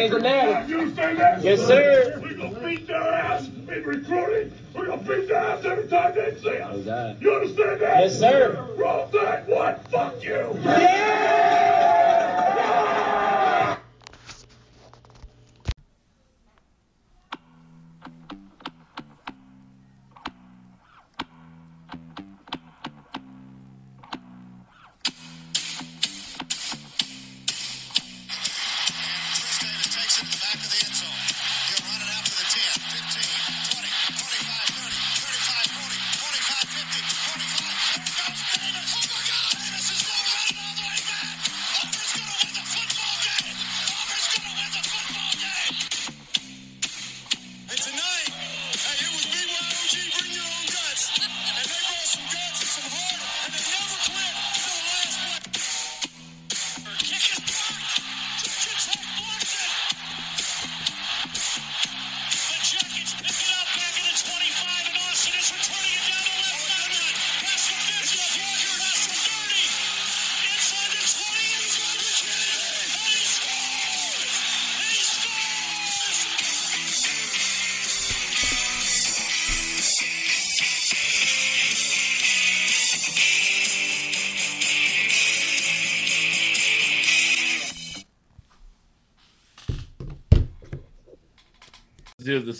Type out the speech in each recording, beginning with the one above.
Change the narrative. You say that? Yes, sir. We gonna beat their ass in recruiting. We gonna beat their ass every time they see us. Oh, you understand that? Yes, sir. Roll that what? Fuck you. Chris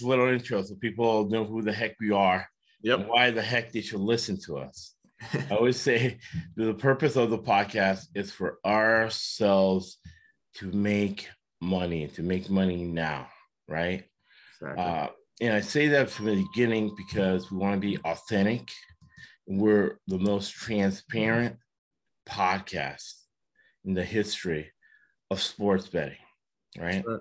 this little intro so people know who the heck we are Yep. and why the heck they should listen to us. I always say the purpose of the podcast is for ourselves to make money, to make money now, right? Exactly. Uh, and I say that from the beginning because we want to be authentic. We're the most transparent podcast in the history of sports betting, right? Sure.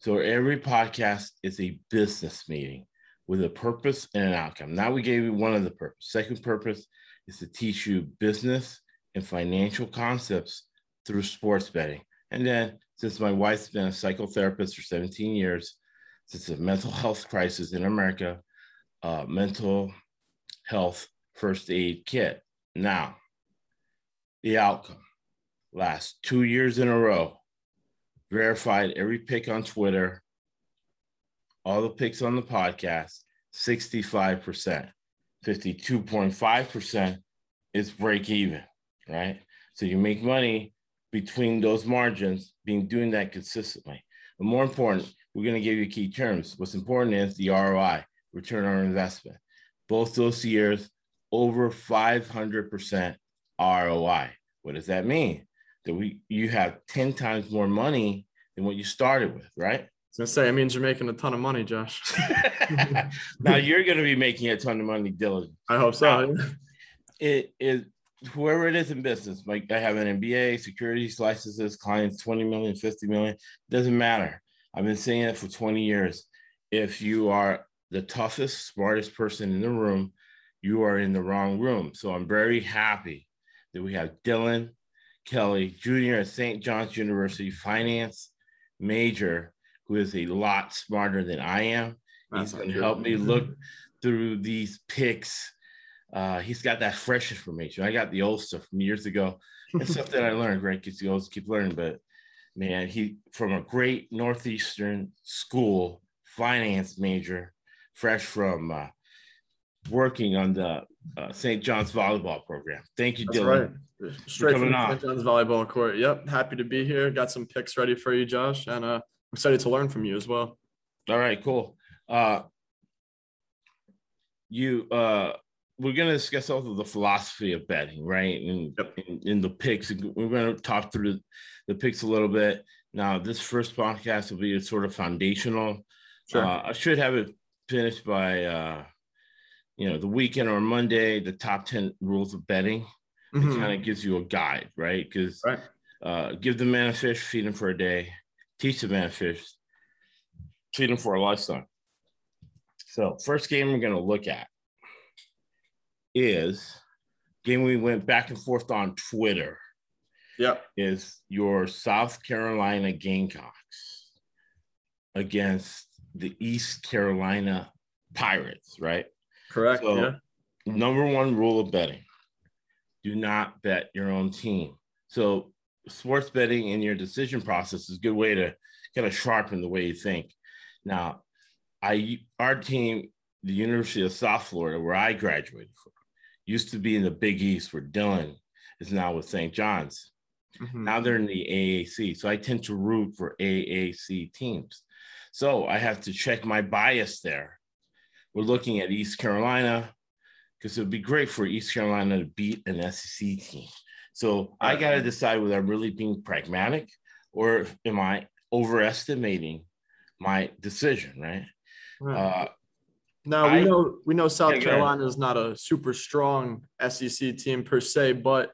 So every podcast is a business meeting with a purpose and an outcome. Now we gave you one of the purpose. Second purpose is to teach you business and financial concepts through sports betting. And then since my wife's been a psychotherapist for 17 years, since the mental health crisis in America, uh, mental health first aid kit. Now, the outcome last two years in a row, verified every pick on Twitter, all the picks on the podcast, 65%. 52.5% is break even, right? So you make money between those margins, being doing that consistently. But more important, we're going to give you key terms. What's important is the ROI, return on investment. Both those years, over 500% ROI. What does that mean? That we you have 10 times more money than what you started with, right? I was gonna say it means you're making a ton of money, Josh. now you're going to be making a ton of money, Dylan. I hope so. It is whoever it is in business. Like I have an MBA, securities licenses, clients 20 million, 50 million. Doesn't matter. I've been saying it for 20 years. If you are the toughest, smartest person in the room, you are in the wrong room. So I'm very happy that we have Dylan Kelly Jr. at St. John's University, finance major, who is a lot smarter than I am. That's He's going to help me look through these picks. Uh, he's got that fresh information. I got the old stuff from years ago and stuff that I learned, right? Because you always keep learning. But man, he from a great Northeastern school, finance major, fresh from uh, working on the uh, St. John's volleyball program. Thank you, That's Dylan. right. Straight from on. St. John's volleyball court. Yep. Happy to be here. Got some picks ready for you, Josh, and uh, I'm excited to learn from you as well. All right, cool. Uh, you uh, we're gonna discuss also the philosophy of betting, right? And Yep. in, in the picks, we're gonna talk through the, the picks a little bit. Now, this first podcast will be sort of foundational. Sure. Uh, I should have it finished by uh, you know the weekend or Monday. The top ten rules of betting. It Mhm. kind of gives you a guide, right? Because Right. uh, give the man a fish, feed him for a day. Teach the man a fish, feed him for a lifetime. So, first game we're going to look at is game we went back and forth on Twitter. Yep. Is your South Carolina Gamecocks against the East Carolina Pirates, right? Correct. So, yeah. number one rule of betting do not bet your own team. So, sports betting in your decision process is a good way to kind of sharpen the way you think. Now, I our team, the University of South Florida, where I graduated from, used to be in the Big East, where Dylan is now with St. John's. Mhm. Now they're in the AAC, so I tend to root for AAC teams. So I have to check my bias there. We're looking at East Carolina because it would be great for East Carolina to beat an SEC team. So I got to decide whether I'm really being pragmatic or am I overestimating my decision, right? Right. Uh, Now I- we know we know South Yeah. Carolina is not a super strong SEC team per se, but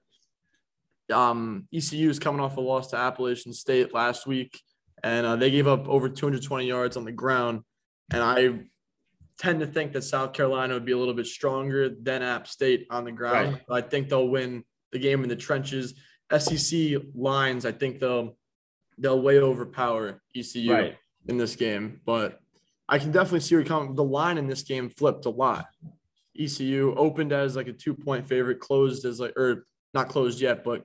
um, ECU is coming off a loss to Appalachian State last week, and uh, they gave up over 220 yards on the ground. And I tend to think that South Carolina would be a little bit stronger than App State on the ground. I think they'll win the game in the trenches. SEC lines, I think they'll they'll way overpower ECU Right. in this game, but I can definitely see where coming. The line in this game flipped a lot. ECU opened as like a two point favorite, closed as like, or not closed yet, but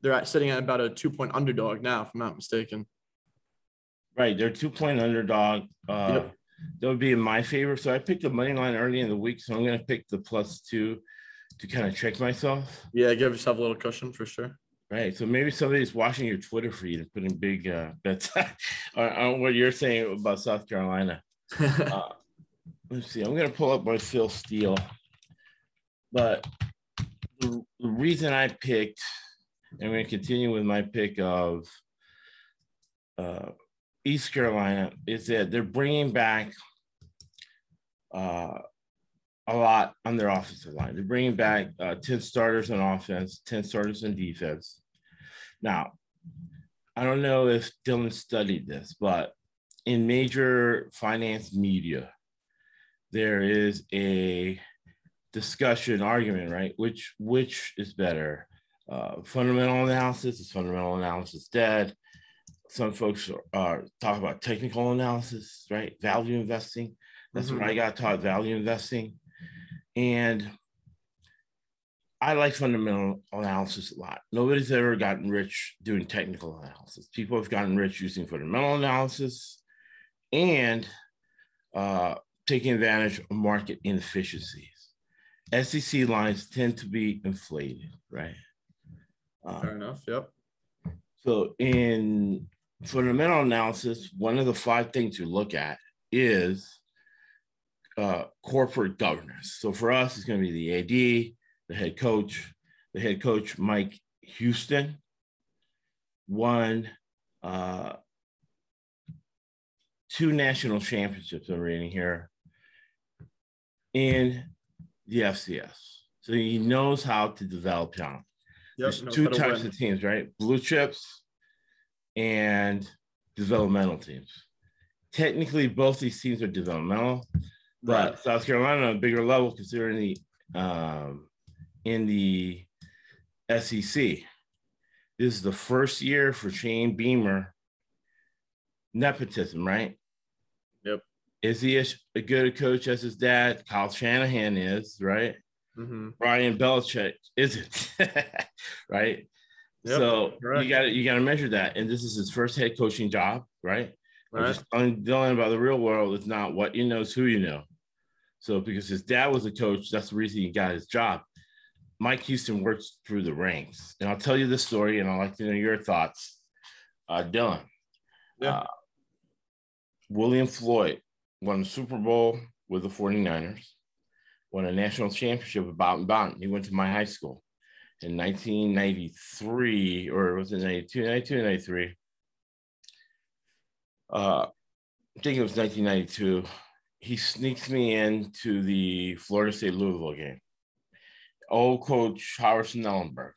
they're at, sitting at about a two point underdog now, if I'm not mistaken. Right, they're two point underdog. Uh, Yep. That would be in my favor. So I picked the money line early in the week, so I'm going to pick the plus two to kind of check myself. Yeah, give yourself a little cushion for sure. Right, so maybe somebody's watching your Twitter feed and putting big uh, bets on, on what you're saying about South Carolina. Uh, let's see. I'm going to pull up my Phil Steele, but the, the reason I picked, I'm going to continue with my pick of uh, East Carolina, is that they're bringing back uh, a lot on their offensive line. They're bringing back uh, 10 starters on offense, 10 starters on defense. Now, I don't know if Dylan studied this, but in major finance media, there is a discussion argument, right? Which which is better? Uh, fundamental analysis is fundamental analysis dead. Some folks are, are talk about technical analysis, right? Value investing. That's Mhm. what I got taught. Value investing, and I like fundamental analysis a lot. Nobody's ever gotten rich doing technical analysis. People have gotten rich using fundamental analysis and uh, taking advantage of market inefficiencies. SEC lines tend to be inflated, right? Uh, Fair enough. Yep. so in fundamental analysis, one of the five things you look at is uh, corporate governance. So for us, it's going to be the AD, the head coach, the head coach Mike Houston, won uh, two national championships. I'm reading here in the FCS. So he knows how to develop talent. Yep. There's two types win. of teams, right? Blue chips and developmental teams. Technically, both these teams are developmental, but Right. South Carolina on a bigger level considering the um, in the SEC. This is the first year for Shane Beamer. Nepotism, right? Yep. Is he as a good a coach as his dad? Kyle Shanahan is, right? Mhm. Brian Belichick isn't, right? Yep, so correct. you got to you got to measure that, and this is his first head coaching job, right? I'm Right. Just telling Dylan about the real world. It's not what you know, it's who you know. So because his dad was a coach, that's the reason he got his job. Mike Houston works through the ranks, and I'll tell you this story, and I'd like to know your thoughts, uh, Dylan. Yeah. Uh, William Floyd won the Super Bowl with the 49ers, won a national championship with Bowden Bowden. He went to my high school in 1993, or was it 92, 92, 93? Uh, I think it was 1992. He sneaks me into the Florida State Louisville game. Old coach Howard Schnellenberger.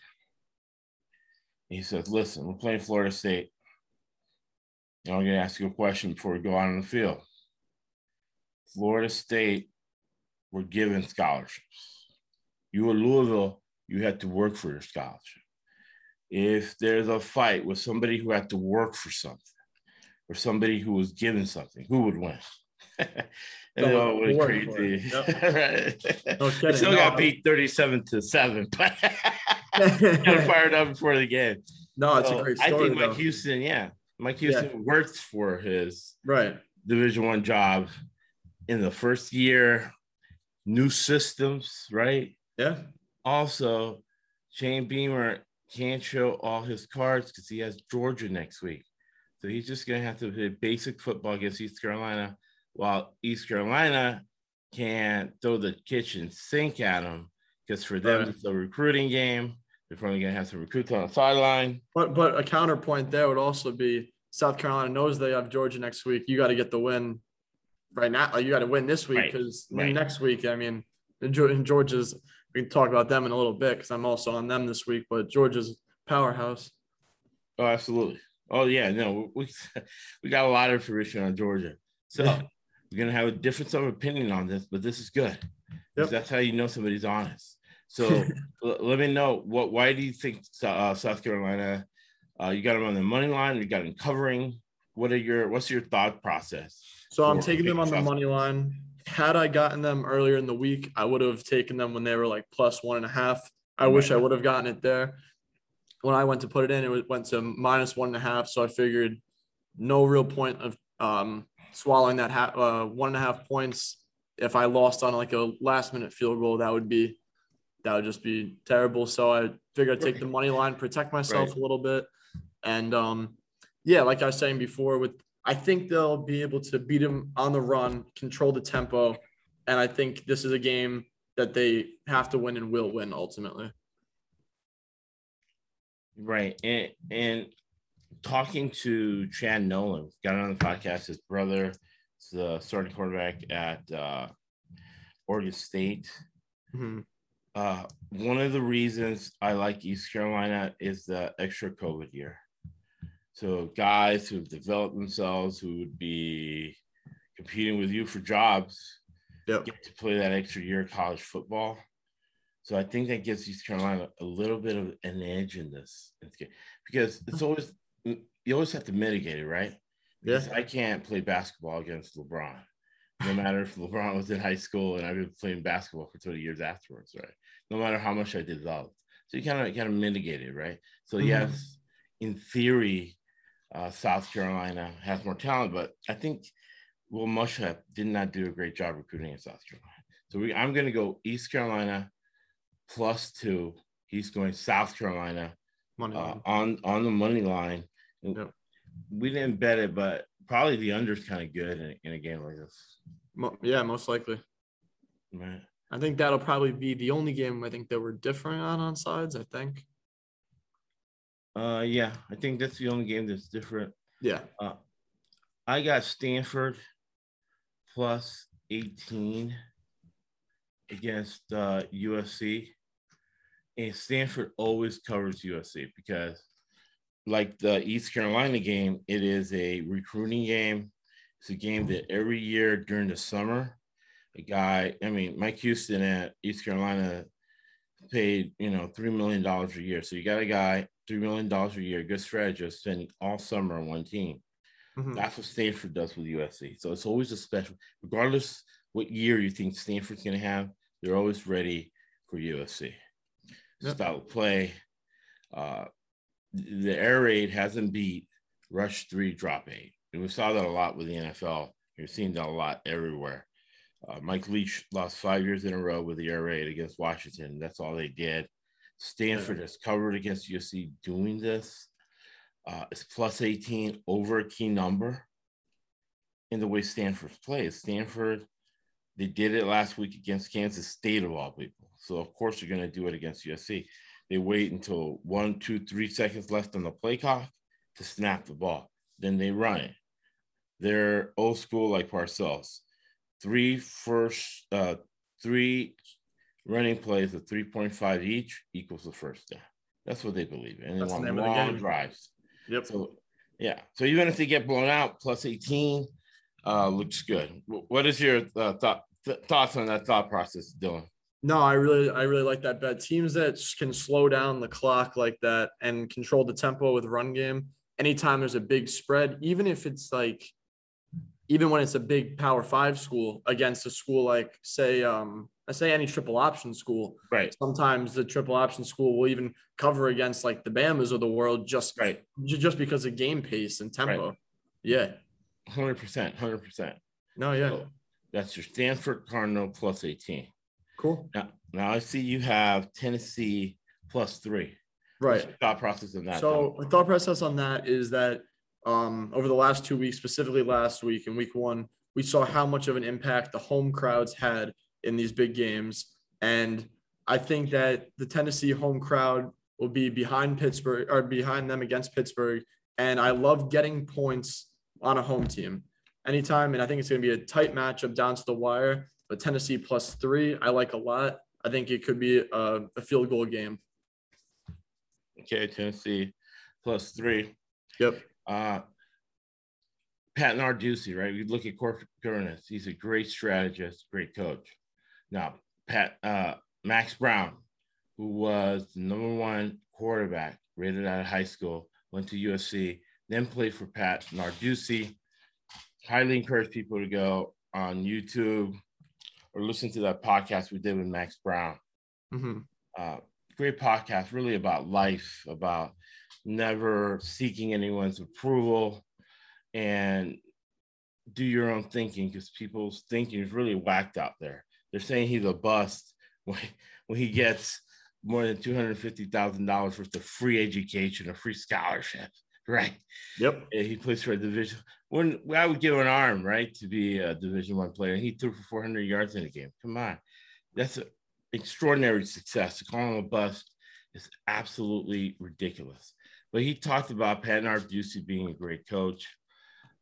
He says, Listen, we're playing Florida State. I'm going to ask you a question before we go out on the field. Florida State were given scholarships. You were Louisville, you had to work for your scholarship. If there's a fight with somebody who had to work for something or somebody who was given something, who would win? and Someone all who went worked crazy. it. right? No kidding. still No, got beat 37 to 7, but got fired up before the game. no, it's So a great story. I think Mike though. Houston, yeah. Mike Houston worked for his Right. Division One job in the first year, new systems, right? Yeah. Also, Shane Beamer can't show all his cards because he has Georgia next week. So he's just going to have to play basic football against East Carolina, while East Carolina can't throw the kitchen sink at him because for them Right. it's a recruiting game. They're probably going to have some recruits on the sideline. But but a counterpoint there would also be South Carolina knows they have Georgia next week. You got to get the win right now. Like you got to win this week because right. next week, I mean, Georgia's. We can talk about them in a little bit because I'm also on them this week. But Georgia's powerhouse. Oh, absolutely. Oh, yeah. No, we we got a lot of information on Georgia. So we're gonna have a difference of opinion on this, but this is good. Yep. That's how you know somebody's honest. So l- let me know what. Why do you think uh, South Carolina? Uh, you got them on the money line. You got them covering. What are your? What's your thought process? So I'm taking them on the money line. Had I gotten them earlier in the week, I would have taken them when they were like plus one and a half. I wish I would have gotten it there. When I went to put it in, it went to minus one and a half. So I figured no real point of um, swallowing that ha- uh, one and a half points. If I lost on like a last minute field goal, that would be that would just be terrible. So I figured I'd take the money line, protect myself Right. a little bit, and um, yeah, like I was saying before, with I think they'll be able to beat him on the run, control the tempo, and I think this is a game that they have to win and will win ultimately. Right. And and talking to Chad Nolan, got on the podcast, his brother is the starting quarterback at uh, Oregon State. Mhm. Uh, one of the reasons I like East Carolina is the extra COVID year. So guys who've developed themselves who would be competing with you for jobs Yep. get to play that extra year of college football. So I think that gives East Carolina a little bit of an edge in this because it's always you always have to mitigate it, right? Yeah. I can't play basketball against LeBron, no matter if LeBron was in high school and I've been playing basketball for 20 years afterwards, right? No matter how much I developed. So you kind of kind of mitigate it, right? So Mhm. yes, in theory, uh, South Carolina has more talent, but I think Will Muschamp did not do a great job recruiting in South Carolina. So we, I'm going to go East Carolina plus two. He's going South Carolina uh, on on the money line. We didn't bet it, but probably the under is kind of good in, in a game like this. Mo- yeah, most likely. Right. I think that'll probably be the only game I think that we're differing on on sides. I think. Uh, yeah, I think that's the only game that's different. Yeah. Uh, I got Stanford plus 18 against uh, USC. And Stanford always covers USC because, like the East Carolina game, it is a recruiting game. It's a game that every year during the summer, a guy, I mean, Mike Houston at East Carolina paid, you know, $3 million a year. So you got a guy, $3 million a year, good strategist, spending all summer on one team. Mhm. That's what Stanford does with USC. So it's always a special, regardless what year you think Stanford's going to have, they're always ready for USC. Yep. Style of play. Uh, the air raid hasn't beat rush three, drop eight. And we saw that a lot with the NFL. You're seeing that a lot everywhere. Uh, Mike Leach lost five years in a row with the air raid against Washington. That's all they did. Stanford has covered against USC doing this. Uh, it's plus 18 over a key number in the way Stanford plays. Stanford, they did it last week against Kansas State of all people. So of course they're going to do it against USC. They wait until one, two, three seconds left on the play clock to snap the ball. Then they run it. They're old school like Parcells. Three first, uh, three running plays of 3.5 each equals the first down. That's what they believe in. And they That's the want name of the long game. drives. Yep. So yeah. So even if they get blown out, plus 18 uh, looks good. What is your uh, thought th- thoughts on that thought process, Dylan? No, I really, I really like that bet. Teams that can slow down the clock like that and control the tempo with run game. Anytime there's a big spread, even if it's like, even when it's a big Power Five school against a school like, say, um, I say any triple option school. Right. Sometimes the triple option school will even cover against like the Bamas of the world just Right. just because of game pace and tempo. Yeah. Hundred percent. Hundred percent. No, yeah. So that's your Stanford Cardinal plus 18. Cool. Now, now I see you have Tennessee plus three. Right. thought process on that? So my thought process on that is that um, over the last two weeks, specifically last week in week one, we saw how much of an impact the home crowds had in these big games. And I think that the Tennessee home crowd will be behind Pittsburgh or behind them against Pittsburgh. And I love getting points on a home team anytime. And I think it's going to be a tight matchup down to the wire. But Tennessee plus three, I like a lot. I think it could be a, a field goal game. Okay, Tennessee plus three. Yep. Uh, Pat Narduzzi, right? We look at corporate governance. He's a great strategist, great coach. Now, Pat uh, Max Browne, who was the number one quarterback rated out of high school, went to USC, then played for Pat Narduzzi. Highly encourage people to go on YouTube or listen to that podcast we did with Max Browne hmm uh, great podcast, really about life, about never seeking anyone's approval and do your own thinking because people's thinking is really whacked out there. They're saying he's a bust when, when he gets more than $250,000 worth of free education a free scholarship, right? Yep. And he plays for a division. When I would give an arm, right, to be a division one player, and he threw for 400 yards in a game. Come on. That's a, extraordinary success. To call him a bust is absolutely ridiculous. But he talked about Pat Narduzzi being a great coach.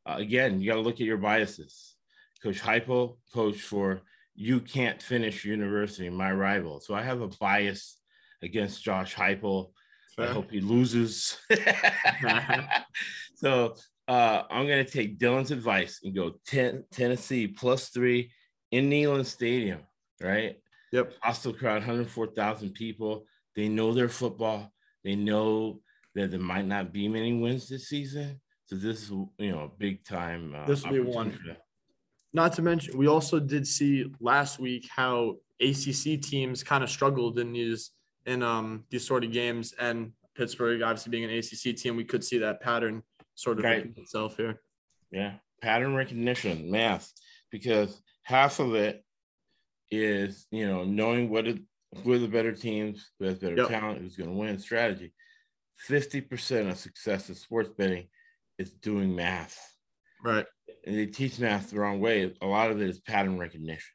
Uh, again, you got to look at your biases. Coach Heupel coached for you can't finish university, my rival. So I have a bias against Josh Heupel. I hope he loses. so uh, I'm going to take Dylan's advice and go 10, Tennessee plus three in Neyland Stadium, right? Yep. hostile crowd, 104,000 people. They know their football. They know that there might not be many wins this season. So this is, you know, a big time. Uh, This will be one. Opportunity for them. Not to mention, we also did see last week how ACC teams kind of struggled in these in um these sort of games, and Pittsburgh obviously being an ACC team, we could see that pattern sort of Right. itself here. Yeah, pattern recognition, math, because half of it is you know knowing what it, who are the better teams, who has better Yep. talent, who's going to win, strategy. Fifty percent of success in sports betting is doing math. Right. And they teach math the wrong way. A lot of it is pattern recognition.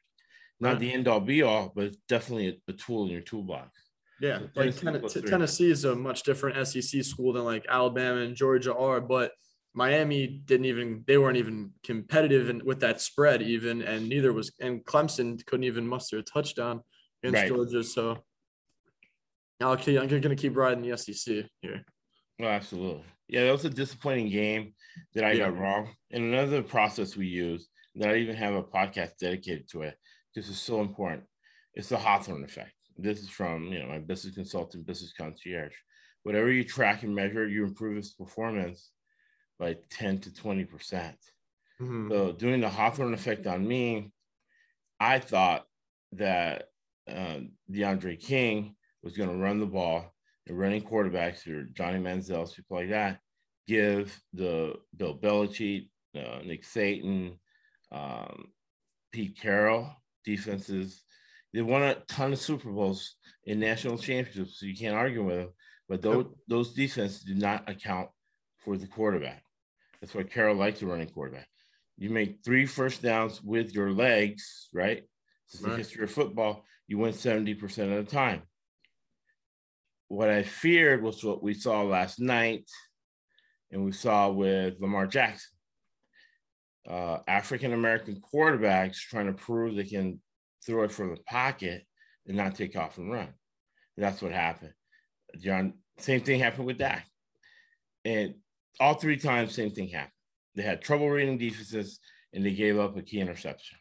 Not Right. the end all be all, but it's definitely a, a tool in your toolbox. Yeah. So Like Tennessee Ten- T- Tennessee is a much different SEC school than like Alabama and Georgia are, but Miami didn't even they weren't even competitive in, with that spread even, and neither was and Clemson couldn't even muster a touchdown against Right. Georgia. So I'll keep, I'm gonna keep riding the SEC here. Oh, absolutely. Yeah, that was a disappointing game that I Yeah. got wrong. And another process we use that I even have a podcast dedicated to it because it's so important. It's the Hawthorne effect. This is from you know my business consultant, business concierge. Whatever you track and measure, you improve its performance by 10 to 20 percent. Mhm. So doing the Hawthorne effect on me, I thought that uh, DeAndre King was going to run the ball and running quarterbacks or Johnny Manziel's people like that give the Bill Belichick, uh, Nick Saban, um, Pete Carroll defenses. They won a ton of Super Bowls in national championships, so you can't argue with them. But those those defenses do not account for the quarterback. That's why Carroll likes a running quarterback. You make three first downs with your legs, right? It's the Right. history of football. You win 70% of the time. What I feared was what we saw last night and we saw with Lamar Jackson. Uh, African American quarterbacks trying to prove they can throw it from the pocket and not take off and run. That's what happened. John, same thing happened with Dak. And all three times, same thing happened. They had trouble reading defenses and they gave up a key interception.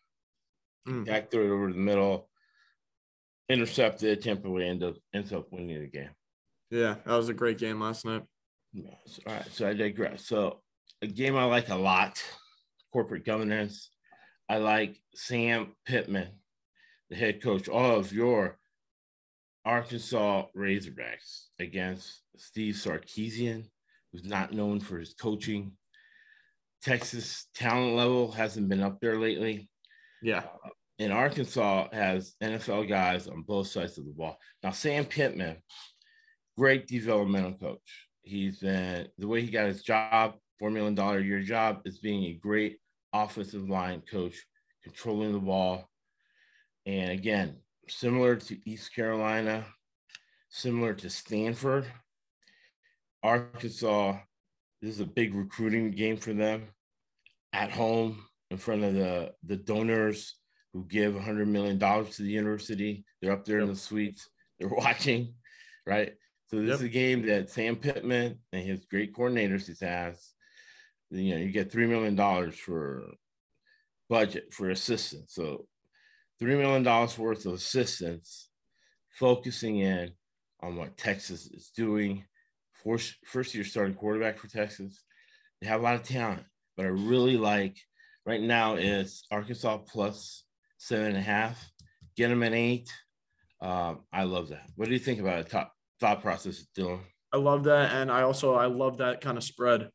Mm. Dak threw it over the middle, intercepted, Tampa Bay ended up, ends up winning the game. Yeah, that was a great game last night. Yeah, so- all right, so I digress. So a game I like a lot, corporate governance. I like Sam Pittman, the head coach of your Arkansas Razorbacks against Steve Sarkisian, who's not known for his coaching. Texas talent level hasn't been up there lately. Yeah. Uh, and Arkansas has NFL guys on both sides of the ball. Now, Sam Pittman, great developmental coach. He's been the way he got his job, $4 million a year job, is being a great offensive line coach, controlling the ball. And again, similar to East Carolina, similar to Stanford, Arkansas, this is a big recruiting game for them at home in front of the, the donors who give $100 million to the university. They're up there in the suites, they're watching, right? So this Yep. is a game that Sam Pittman and his great coordinators he has. You know, you get three million dollars for budget for assistance. So three million dollars worth of assistance, focusing in on what Texas is doing. First, first year starting quarterback for Texas. They have a lot of talent, but I really like right now is Arkansas plus seven and a half. Get them an eight. Um, I love that. What do you think about it? Top thought process, is Dylan? I love that, and I also I love that kind of spread.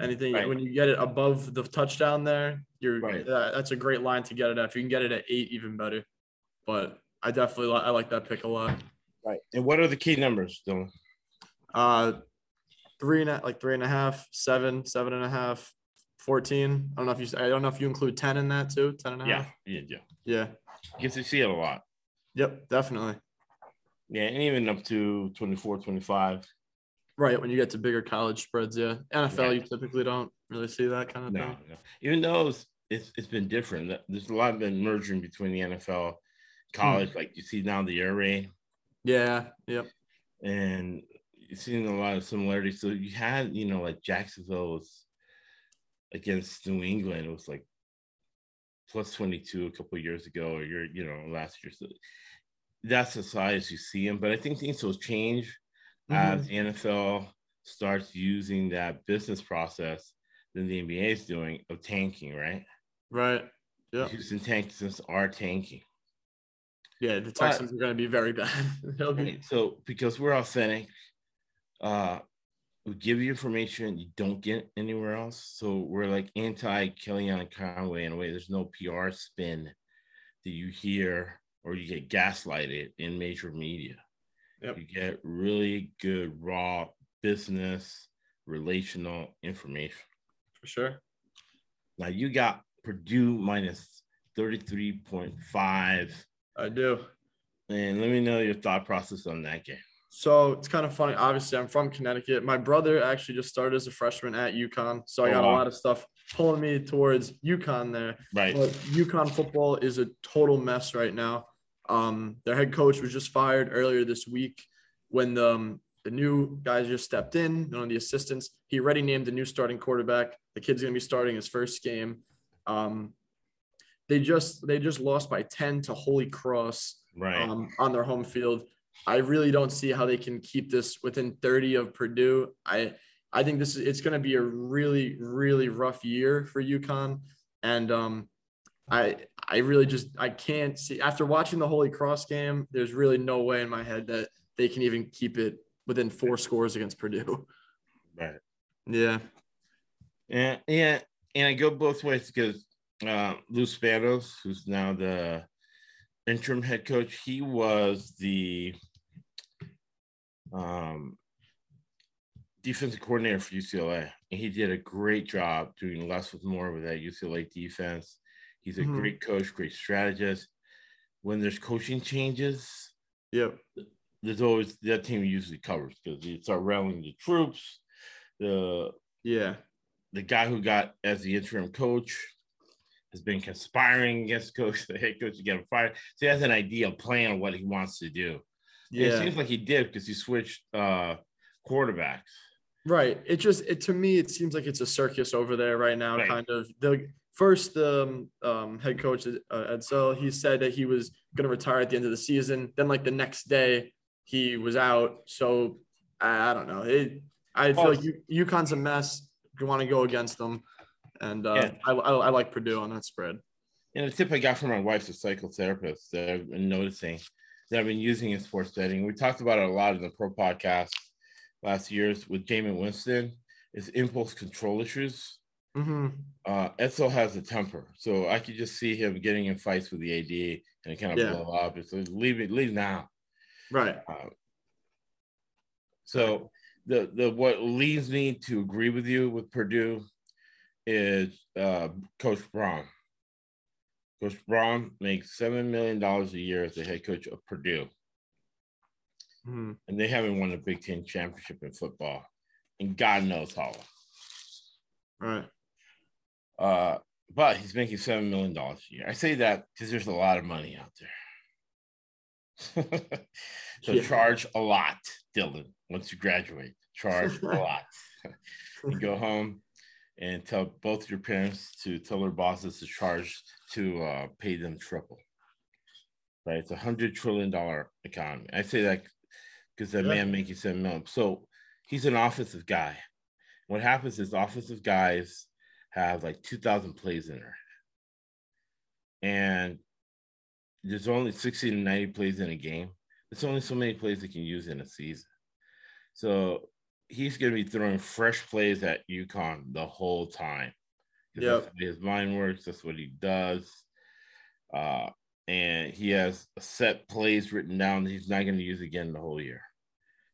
Anything Right. when you get it above the touchdown there, you're Right. that- that's a great line to get it at. If you can get it at eight, even better. But I definitely li- I like that pick a lot. Right. And what are the key numbers, Dylan? Uh, three and a, like three and a half, seven, seven and a half, 14. I don't know if you I don't know if you include 10 in that too. 10 and a half. Yeah, yeah, yeah. Yeah. Get to see it a lot. Yep. Definitely. Yeah, and even up to 24, 25. Right. When you get to bigger college spreads, yeah. NFL, Yeah. you typically don't really see that kind of No, thing. no. Even though it's, it's it's been different. There's a lot of been merging between the NFL, hmm. college, like you see now the air raid, Yeah. Yep. and you're seeing a lot of similarities. So you had, you know, like Jacksonville was against New England, it was like plus 22 a couple of years ago, or you're, you know, last year. So that's the size you see them. But I think things will change as the NFL starts using that business process that the NBA is doing of tanking, right? Right. Yeah. Houston Texans are tanking. Yeah. The Texans are going to be very bad. Be? So because we're authentic, uh, we give you information you don't get anywhere else. So we're like anti Kellyanne Conway in a way. There's no PR spin that you hear or you get gaslighted in major media. Yep. You get really good raw business relational information. for sure. Now you got Purdue minus 33.5. I do. And let me know your thought process on that game. So it's kind of funny. Obviously, I'm from Connecticut. My brother actually just started as a freshman at UConn. So I Oh, got a lot of stuff pulling me towards UConn there. Right. But UConn football is a total mess right now. Um, their head coach was just fired earlier this week when the, um, the new guys just stepped in, one of the assistants. He already named the new starting quarterback. The kid's gonna be starting his first game. Um, they just they just lost by 10 to Holy Cross Right. um, on their home field. I really don't see how they can keep this within 30 of Purdue. I I think this is it's going to be a really really rough year for UConn, and um, I I really just I can't see after watching the Holy Cross game. There's really no way in my head that they can even keep it within four scores against Purdue. right. Yeah, And yeah, and I go both ways because uh, Lou Spanos, who's now the interim head coach, he was the um, defensive coordinator for UCLA, and he did a great job doing less with more with that UCLA defense. He's a Mhm. great coach, great strategist. When there's coaching changes, yep, there's always that team usually covers because you start rallying the troops. The yeah, the guy who got as the interim coach has been conspiring against coach, the head coach to get him fired. So he has an idea, a plan of what he wants to do. And It seems like he did because he switched uh quarterbacks. Right. It just it to me it seems like it's a circus over there right now. Right. Kind of the first the um, um, head coach uh, Edsall he said that he was going to retire at the end of the season. Then like the next day he was out. So I, I don't know. It I feel Oh. like U, UConn's a mess. You want to go against them, and uh, Yeah. I, I I like Purdue on that spread. And a tip I got from my wife's a psychotherapist that I've been noticing that I've been using in sports betting. We talked about it a lot in the pro podcast last years with Jameis Winston is impulse control issues. Mm-hmm. Uh, Edsall has a temper, so I could just see him getting in fights with the AD and it kind of Yeah. blow up. It's like, leave it, leave now. Right. Uh, so the the what leads me to agree with you with Purdue is uh, Coach Brohm. Coach Brohm makes seven million dollars a year as the head coach of Purdue, Mhm. and they haven't won a Big Ten championship in football, and God knows how. long. Right. Uh, but he's making seven million dollars a year. I say that because there's a lot of money out there. so Yeah. charge a lot, Dylan. Once you graduate, charge a lot. you go home and tell both your parents to tell their bosses to charge to uh, pay them triple. Right, it's a hundred trillion dollar economy. I say that because that Yeah. man making seven million. So he's an offensive guy. What happens is offensive guys have like two thousand plays in her. and there's only sixty to ninety plays in a game. There's only so many plays they can use in a season. So he's going to be throwing fresh plays at UConn the whole time. Yep. That's the way his mind works. That's what he does. Uh, and he has a set plays written down that he's not going to use again the whole year.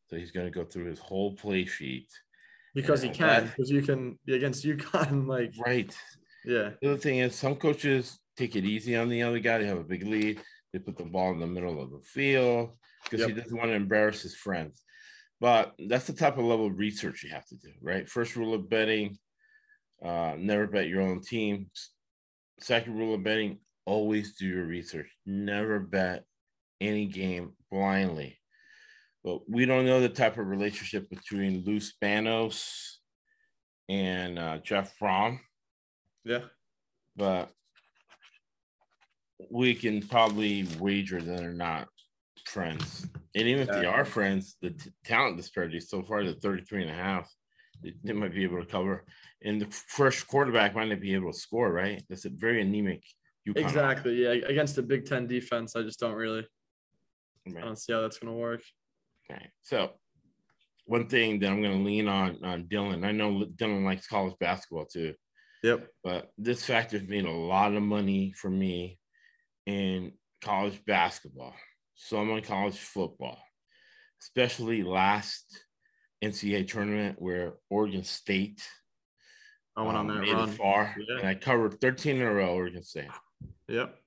So he's going to go through his whole play sheet. Because he can, because you can be against UConn. Like, Right. yeah. The other thing is, some coaches take it easy on the other guy. They have a big lead. They put the ball in the middle of the field because he doesn't want to embarrass his friends. But that's the type of level of research you have to do, right? First rule of betting: uh, never bet your own team. Second rule of betting: always do your research. Never bet any game blindly. But we don't know the type of relationship between Lou Spanos and uh, Jeff Brohm Yeah. but we can probably wager that they're not friends. And even if they are friends, the t- talent disparity so far is 33 and a half. They, they might be able to cover. And the first quarterback might not be able to score, right? That's a very anemic. UConn Exactly. Yeah. Against the Big Ten defense, I just don't really, I don't see how that's gonna work. Okay. So one thing that I'm going to lean on on Dylan. I know Dylan likes college basketball too. Yep. but this factor's made a lot of money for me in college basketball, some in college football, especially last NCAA tournament where Oregon State I went on um, that made run. it far, Yeah. and I covered 13 in a row. Oregon State. Yep.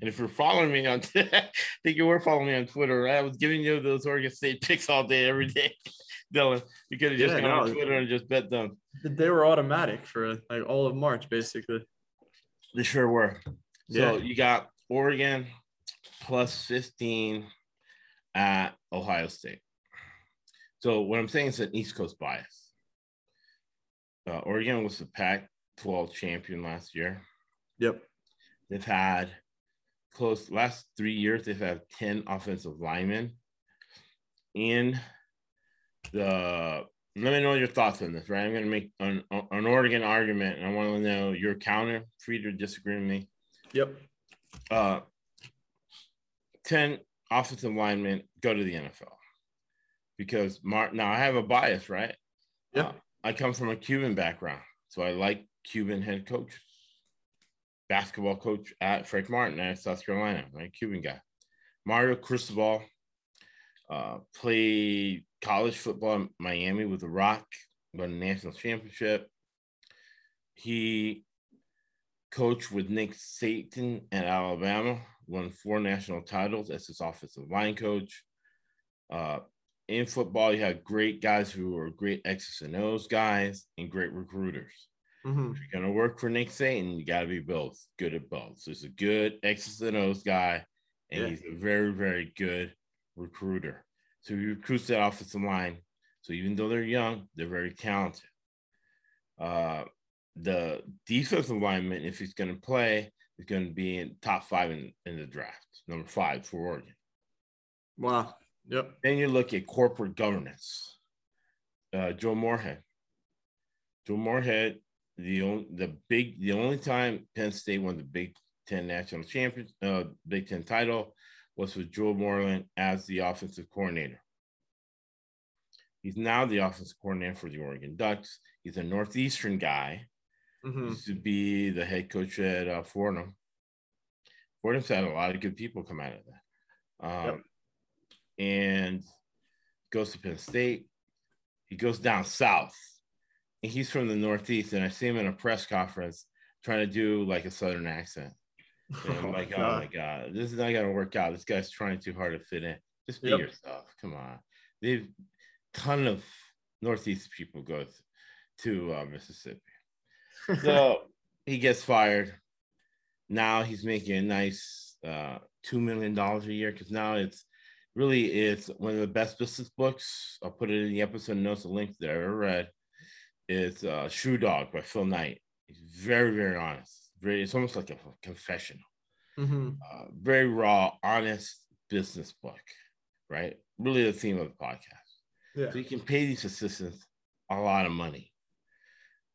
And if you're following me on, I think you were following me on Twitter. I was giving you those Oregon State picks all day, every day, Dylan. You could have just Yeah, gone on. Twitter and just bet them. They were automatic for like all of March, basically. They sure were. Yeah. So you got Oregon plus 15 at Ohio State. So what I'm saying is an East Coast bias. Uh, Oregon was the Pac 12 champion last year. Yep. They've had close last three years, they've had 10 offensive linemen in the let me know your thoughts on this, right? I'm going to make an, an Oregon argument, and I want to know your counter. Free to disagree with me. Yep. Uh, 10 offensive linemen go to the NFL because Mark. Now I have a bias, right? Yeah. Uh, I come from a Cuban background, so I like Cuban head coaches. Basketball coach at Frank Martin at South Carolina, right? Cuban guy. Mario Cristobal uh, played college football in Miami with the Rock, won a national championship. He coached with Nick Saban at Alabama, won four national titles as his offensive line coach. Uh, in football, you have great guys who are great X's and O's guys and great recruiters. Hmm If you're gonna work for Nick Saban, you gotta be both good at both. So he's a good X's and O's guy, and Yeah. he's a very, very good recruiter. So he recruits that offensive line. So even though they're young, they're very talented. Uh, the defensive lineman, if he's gonna play, is gonna be in top five in, in the draft, number five for Oregon. Wow. Yep. Then you look at corporate governance. Uh, Joe Moorhead. Joe Moorhead, the only the big the only time Penn State won the Big Ten national champion, uh, Big Ten title was with Joe Moorhead as the offensive coordinator. He's now the offensive coordinator for the Oregon Ducks. He's a Northeastern guy. Mhm. Used to be the head coach at uh, Fordham. Fordham's had a lot of good people come out of that. Um, Yep. And goes to Penn State. He goes down south, he's from the Northeast. And I see him in a press conference trying to do like a Southern accent. And I'm like, oh my god, this is not gonna work out. This guy's trying too hard to fit in. Just be Yep. yourself. Come on. They've ton of Northeast people go to uh, Mississippi. So he gets fired. Now he's making a nice uh, two million dollars a year because now it's really it's one of the best business books. I'll put it in the episode notes. A link that I ever read. It's uh, Shoe Dog by Phil Knight. He's very very honest. Very, it's almost like a confessional. Mhm. Uh, very raw, honest business book. Right. Really the theme of the podcast. Yeah. So you can pay these assistants a lot of money.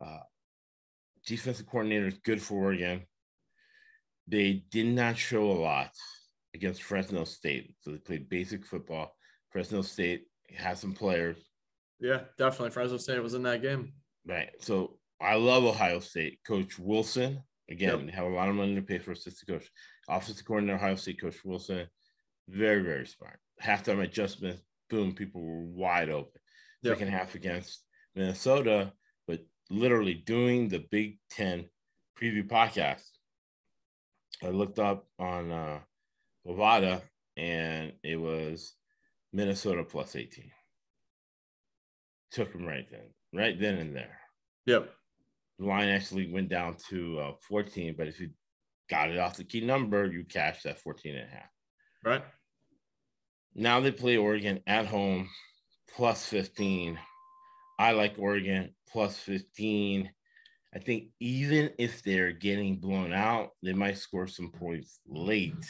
Uh, defensive coordinator is good for Oregon. They did not show a lot against Fresno State. So they played basic football. Fresno State has some players. Yeah, definitely. Fresno State was in that game. Right. So I love Ohio State. Coach Wilson, again, Yep. they have a lot of money to pay for assistant coach. Offensive coordinator, Ohio State Coach Wilson, very, very smart. Halftime adjustment, boom, people were wide open. Yep. Second half against Minnesota, but literally doing the Big Ten preview podcast. I looked up on uh, Bovada and it was Minnesota plus 18. Took him right then, right then and there. Yep. The line actually went down to uh, 14, but if you got it off the key number, you cashed that 14 and a half. Right. Now they play Oregon at home plus 15. I like Oregon plus 15. I think even if they're getting blown out, they might score some points late.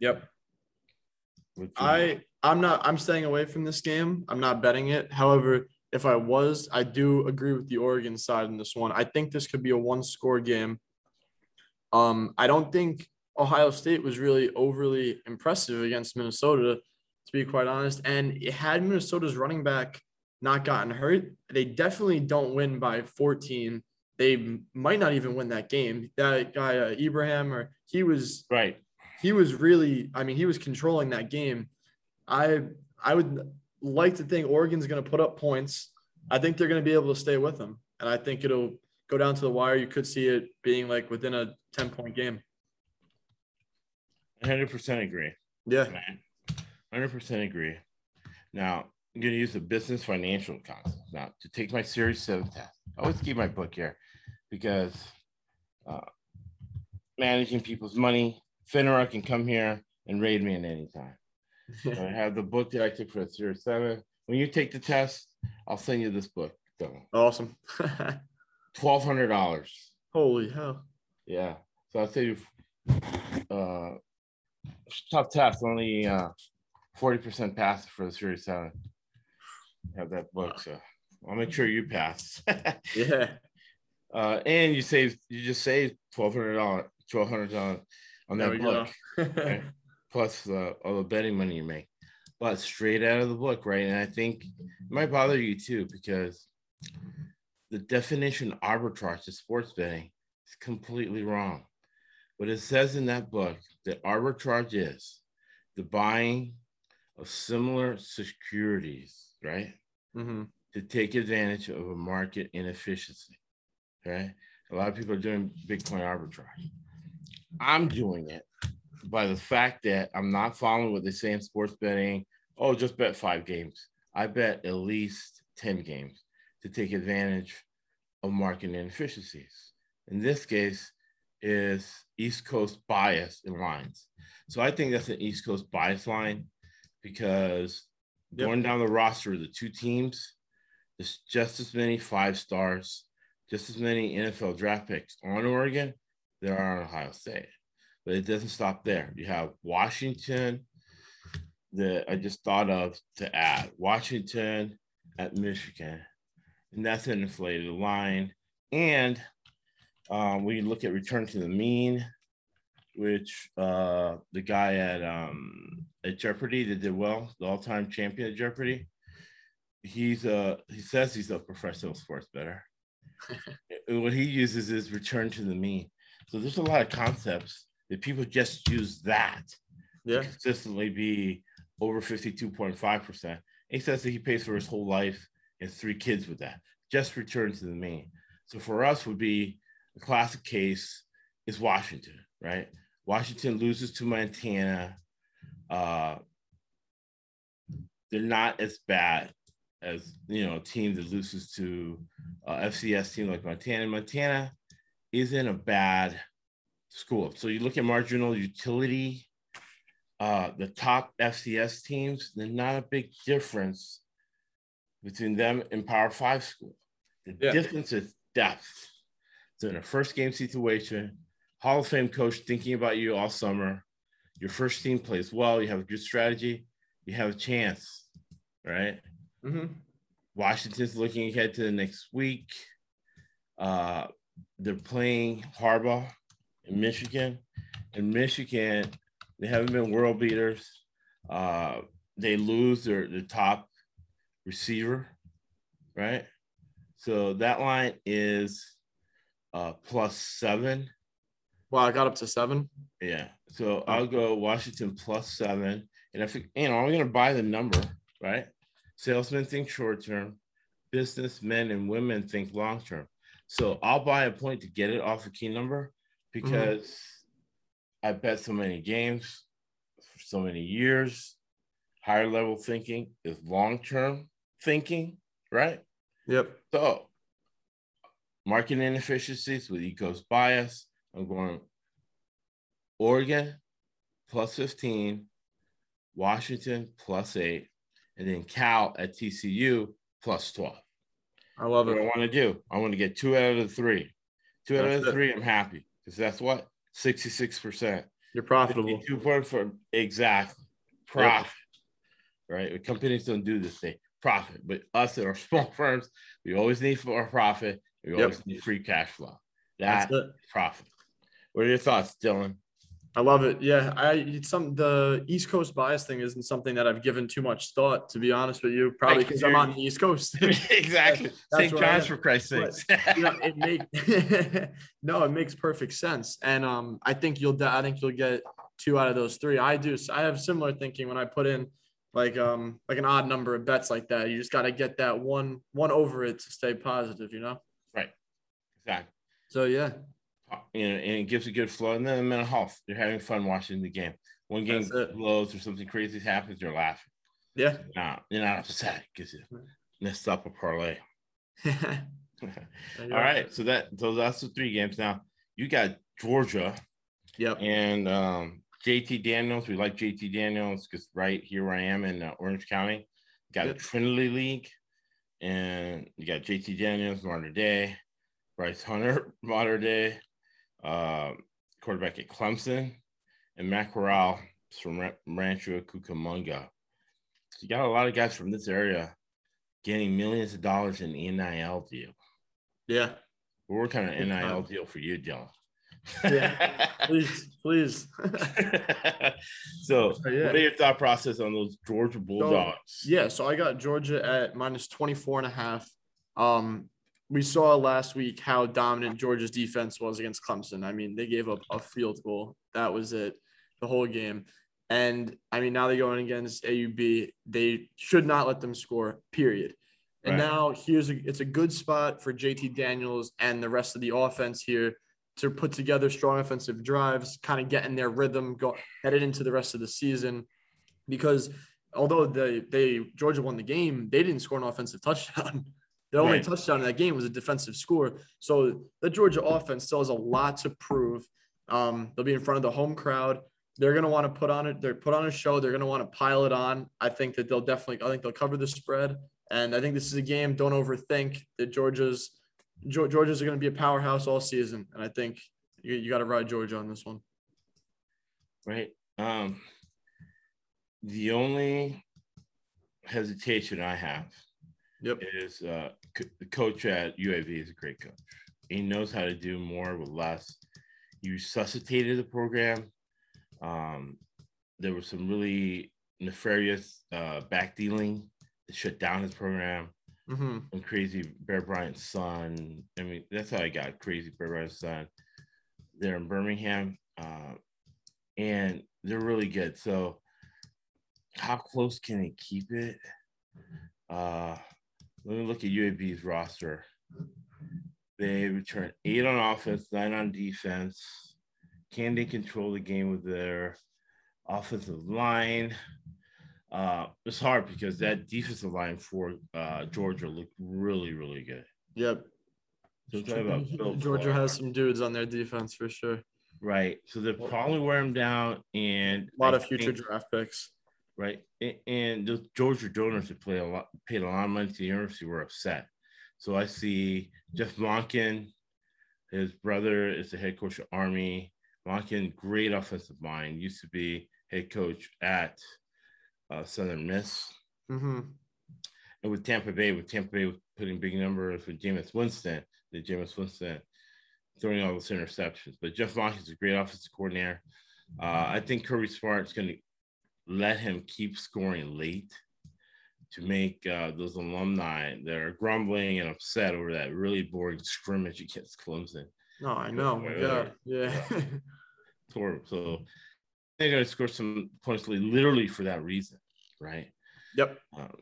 Yep. I I'm not I'm staying away from this game. I'm not betting it. However, if I was, I do agree with the Oregon side in this one. I think this could be a one score game. Um, I don't think Ohio State was really overly impressive against Minnesota, to be quite honest. And it had Minnesota's running back not gotten hurt, they definitely don't win by 14. They might not even win that game. That guy uh, Ibrahim, or he was right. he was really i mean he was controlling that game i i would like to think oregon's going to put up points i think they're going to be able to stay with them and i think it'll go down to the wire you could see it being like within a 10 point game 100% agree. yeah 100% agree. Now, I'm going to use the business financial concept. Now, to take my Series 7 test, I always keep my book here because uh, managing people's money, FINRA can come here and raid me at any time. I have the book that I took for Series 7. When you take the test, I'll send you this book. So, awesome $1,200. holy hell Yeah. So I'll tell you, uh, tough test, only uh, 40% pass for the Series 7. Have that book. So I'll make sure you pass. yeah uh, and you save, you just saved $1,200, $1,200 on there that we book, go okay? Plus uh, all the betting money you make. But straight out of the book, right? And I think it might bother you too because the definition arbitrage to sports betting is completely wrong. What it says in that book that arbitrage is the buying of similar securities, right? hmm To take advantage of a market inefficiency, right? A lot of people are doing Bitcoin arbitrage. I'm doing it by the fact that I'm not following what they say in sports betting. Oh, just bet five games. I bet at least 10 games to take advantage of market inefficiencies. In this case, is East Coast bias in lines. So I think that's an East Coast bias line because Yep. going down the roster of the two teams, there's just as many five stars, just as many NFL draft picks on Oregon there are on Ohio State. But it doesn't stop there. You have Washington that I just thought of to add Washington at Michigan, and that's an inflated line. And um, you look at return to the mean, which uh the guy at um at Jeopardy that did well, the all-time champion at Jeopardy. He's uh he says he's a professional sports bettor. what he uses is return to the mean. So there's a lot of concepts that people just use that Yeah. to consistently be over 52.5%. He says that he pays for his whole life and three kids with that. Just return to the main. So for us would be a classic case is Washington, right? Washington loses to Montana. Uh, they're not as bad as you know a team that loses to uh, FCS team like Montana. Montana isn't a bad school. So you look at marginal utility, uh, the top FCS teams, there's not a big difference between them and Power Five school. The Yeah. difference is depth. So in a first game situation, Hall of Fame coach thinking about you all summer. Your first team plays well. You have a good strategy. You have a chance, right? hmm Washington's looking ahead to the next week. Uh, they're playing Harbaugh in Michigan. In Michigan, they haven't been world beaters. Uh, they lose their, their top receiver, right? So that line is uh, plus seven. Wow, I got up to seven. Yeah. So I'll go Washington plus seven. And if you know, I'm going to buy the number, right? Salesmen think short term, businessmen and women think long term. So I'll buy a point to get it off a key number Mm-hmm. because I bet so many games for so many years. Higher level thinking is long term thinking, right? Yep. So, market inefficiencies with ecos bias. I'm going Oregon plus 15, Washington plus eight, and then Cal at TCU plus 12. I love What I want to do, I want to get two out of the three. Two out of the it. three, I'm happy because that's what 66%. You're profitable. Two point four exactly profit, right? Companies don't do this thing profit, but us at our small firms, we always need for profit. We Yep. always need free cash flow. That's That it. profit. What are your thoughts, Dylan? I love it. Yeah, I it's some the East Coast bias thing isn't something that I've given too much thought, to be honest with you. Probably because. I'm on the East Coast. exactly. St. John's for Christ's sake. you know, it make no, it makes perfect sense, and um, I think you'll I think you'll get two out of those three. I do. I have similar thinking when I put in like um like an odd number of bets like that. You just got to get that one one over it to stay positive, you know. right. Exactly. So yeah, You know, and it gives a good flow. And then the mental health. They're having fun watching the game. One game blows or something crazy happens, they're laughing. yeah. Nah, you're not upset because you messed up a parlay. All right, so that so that's the three games. Now you got Georgia Yep. and um, JT Daniels. We like JT Daniels because right here where I am in uh, Orange County, got Yep. a Trinity League, and you got JT Daniels, Mater Dei, Bryce Hunter, Mater Dei, um, quarterback at Clemson, and Matt Corral from Ra- Rancho Cucamonga. So you got a lot of guys from this area getting millions of dollars in NIL deal. Yeah. We're working on an Big NIL deal for you, Dylan. Yeah. Please, please. so, So, yeah. what are your thought process on those Georgia Bulldogs? Yeah, so I got Georgia at minus 24 and a half. Um, we saw last week how dominant Georgia's defense was against Clemson. I mean, they gave up a field goal. That was it, the whole game. And I mean, now they're going against AUB. They should not let them score, period. And Right. now here's a it's a good spot for JT Daniels and the rest of the offense here to put together strong offensive drives, kind of get in their rhythm, go headed into the rest of the season. Because although they they Georgia won the game, they didn't score an offensive touchdown. The only Right. touchdown in that game was a defensive score. So the Georgia offense still has a lot to prove. Um, they'll be in front of the home crowd. They're gonna want to put on it. They're put on a show. They're gonna want to pile it on. I think that they'll definitely. I think they'll cover the spread. And I think this is a game. Don't overthink that Georgia's Georgia's are going to be a powerhouse all season. And I think you, you got to ride Georgia on this one. Right. Um, the only hesitation I have Yep. is uh, the coach at UAB is a great coach. He knows how to do more with less. he resuscitated the program. Um, there was some really nefarious uh, back dealing that shut down his program. hmm And crazy Bear Bryant's son. I mean, that's how I got crazy Bear Bryant's son. They're in Birmingham, uh, and they're really good. So, how close can they keep it? Uh, let me look at UAB's roster. They return eight on offense, nine on defense. Can they control the game with their offensive line? Uh, it's hard because that defensive line for uh, Georgia looked really, really good. Yep. So talk about Bill Georgia has some dudes on their defense for sure. right. So they'll probably wear him down, and A lot I of future think- draft picks. Right? And the Georgia donors who play a lot, paid a lot of money to the university were upset. So I see Jeff Monken, his brother is the head coach of Army. Monken, great offensive mind, used to be head coach at uh, Southern Miss. hmm And with Tampa Bay, with Tampa Bay putting big numbers with Jameis Winston, the Jameis Winston throwing all those interceptions. But Jeff Monken's a great offensive coordinator. Uh, I think Kirby Smart's going to let him keep scoring late to make uh, those alumni that are grumbling and upset over that really boring scrimmage against Clemson. No, I know. Yeah. Yeah. So they're going to score some points literally for that reason, right? yep. Um,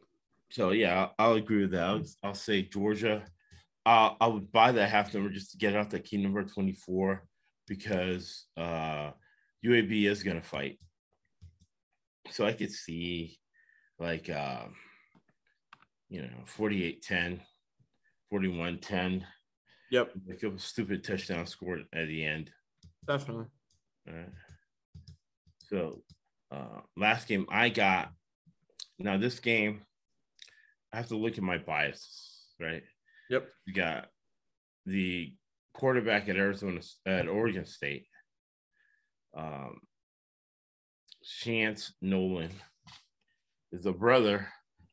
so yeah, I'll, I'll agree with that. I'll, I'll say Georgia. Uh, I would buy that half number just to get out that key number 24 because uh, UAB is going to fight. So I could see like, uh, you know, 48 10, 41 10, Yep. like a stupid touchdown scored at the end. Definitely. All right. So, uh, last game I got. Now this game, I have to look at my biases, right? Yep. You got the quarterback at Arizona at Oregon State, um, Chance Nolan, is the brother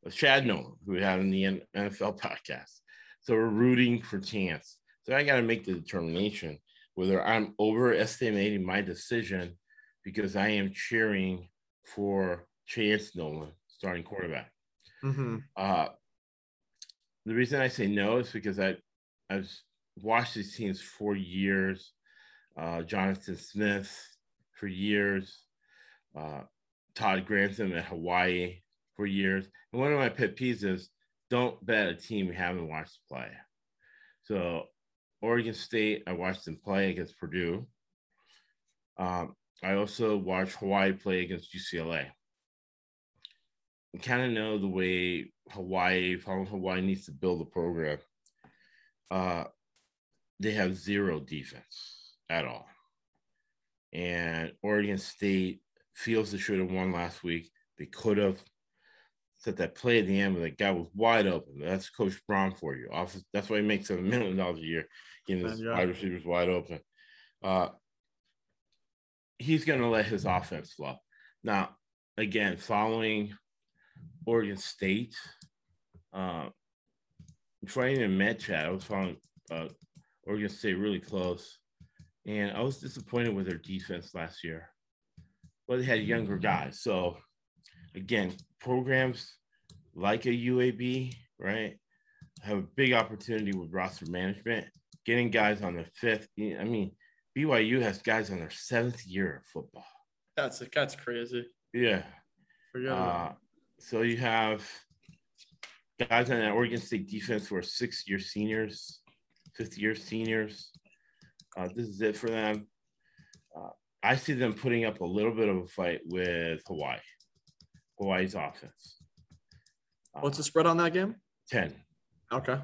of Chad Nolan, who we had in the NFL podcast. So we're rooting for Chance. So I got to make the determination whether I'm overestimating my decision because I am cheering for Chance Nolan, starting quarterback. hmm Uh, the reason I say no is because I I've watched these teams for years. Uh, Jonathan Smith for years, uh, Todd Grantham at Hawaii for years. And one of my pet peeves is don't bet a team you haven't watched play. So Oregon State, I watched them play against Purdue. Um, I also watched Hawaii play against UCLA. I kind of know the way Hawaii, how Hawaii needs to build a program. Uh, they have zero defense at all. And Oregon State feels they should have won last week. They could have. Set that play at the end where that guy was wide open. That's Coach Brown for you. Office, that's why he makes a million dollars a year, getting his wide receivers wide open. Uh, he's going to let his offense flow. Now, again, following Oregon State, uh, even met Chad, I was following uh, Oregon State really close, and I was disappointed with their defense last year. But they had younger guys, so again, programs like a UAB, right, have a big opportunity with roster management, getting guys on their fifth. I mean, BYU has guys on their seventh year of football. That's that's crazy. Yeah. Uh, so you have guys on that Oregon State defense who are six year seniors, fifth year seniors. Uh, this is it for them. Uh, I see them putting up a little bit of a fight with Hawaii, Hawaii's offense. What's the um, spread on that game? 10. Okay.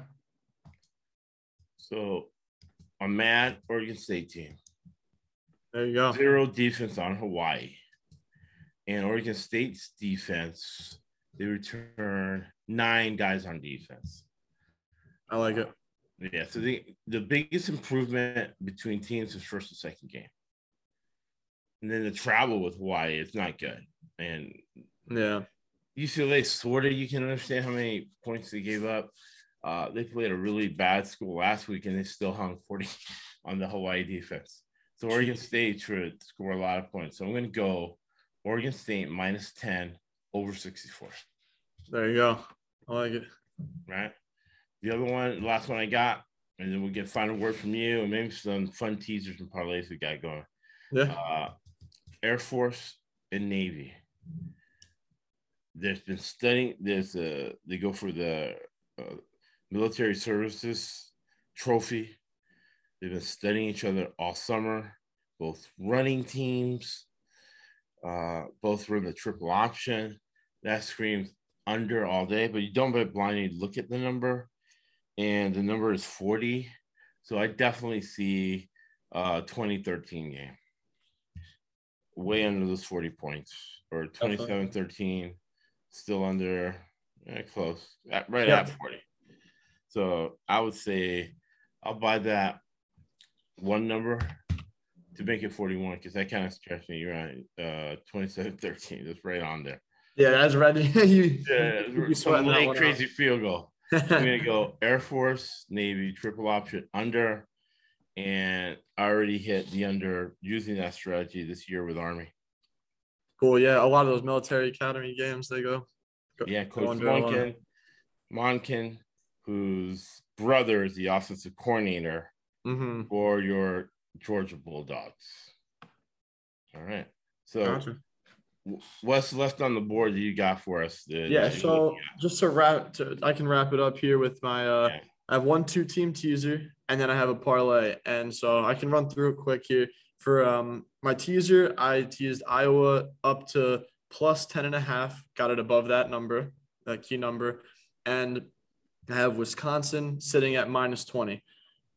So I'm mad Oregon State team. There you go. Zero defense on Hawaii. And Oregon State's defense, they return nine guys on defense. I like it. Um, yeah, so the, the biggest improvement between teams is first and second game. And then the travel with Hawaii is not good. And Yeah. UCLA sort of you can understand how many points they gave up. Uh, they played a really bad school last week and they still hung 40 on the Hawaii defense. So Oregon State should score a lot of points. So I'm going to go Oregon State minus 10 over 64. There you go. I like it. Right. The other one, the last one I got, and then we'll get final word from you and maybe some fun teasers and parlays we got going. Yeah. Uh, Air Force and Navy. There's been studying. There's a they go for the uh, military services trophy. They've been studying each other all summer. Both running teams, uh, both run the triple option. That screams under all day, but you don't bet blindly look at the number, and the number is 40. So I definitely see uh 2013 game way under those 40 points or 27 13 still under eh, close at, right Yeah. at 40 so i would say i'll buy that one number to make it 41 because that kind of stretched me You're right uh 27 13 that's right on there Yeah, that's right. you, yeah you some late one out. crazy field goal i'm gonna go air force navy triple option under and I already hit the under using that strategy this year with Army. Cool. Yeah, a lot of those military academy games they go. go Yeah, Coach. Monken, Monken, whose brother is the offensive coordinator Mhm. for your Georgia Bulldogs. All right. So, Gotcha. what's left on the board that you got for us? that- Yeah. that So just to wrap, to, I can wrap it up here with my. uh Yeah. I have one two team teaser and then I have a parlay, and so I can run through it quick here. For um my teaser, I teased Iowa up to plus 10 and a half, got it above that number, that key number, and I have Wisconsin sitting at minus 20.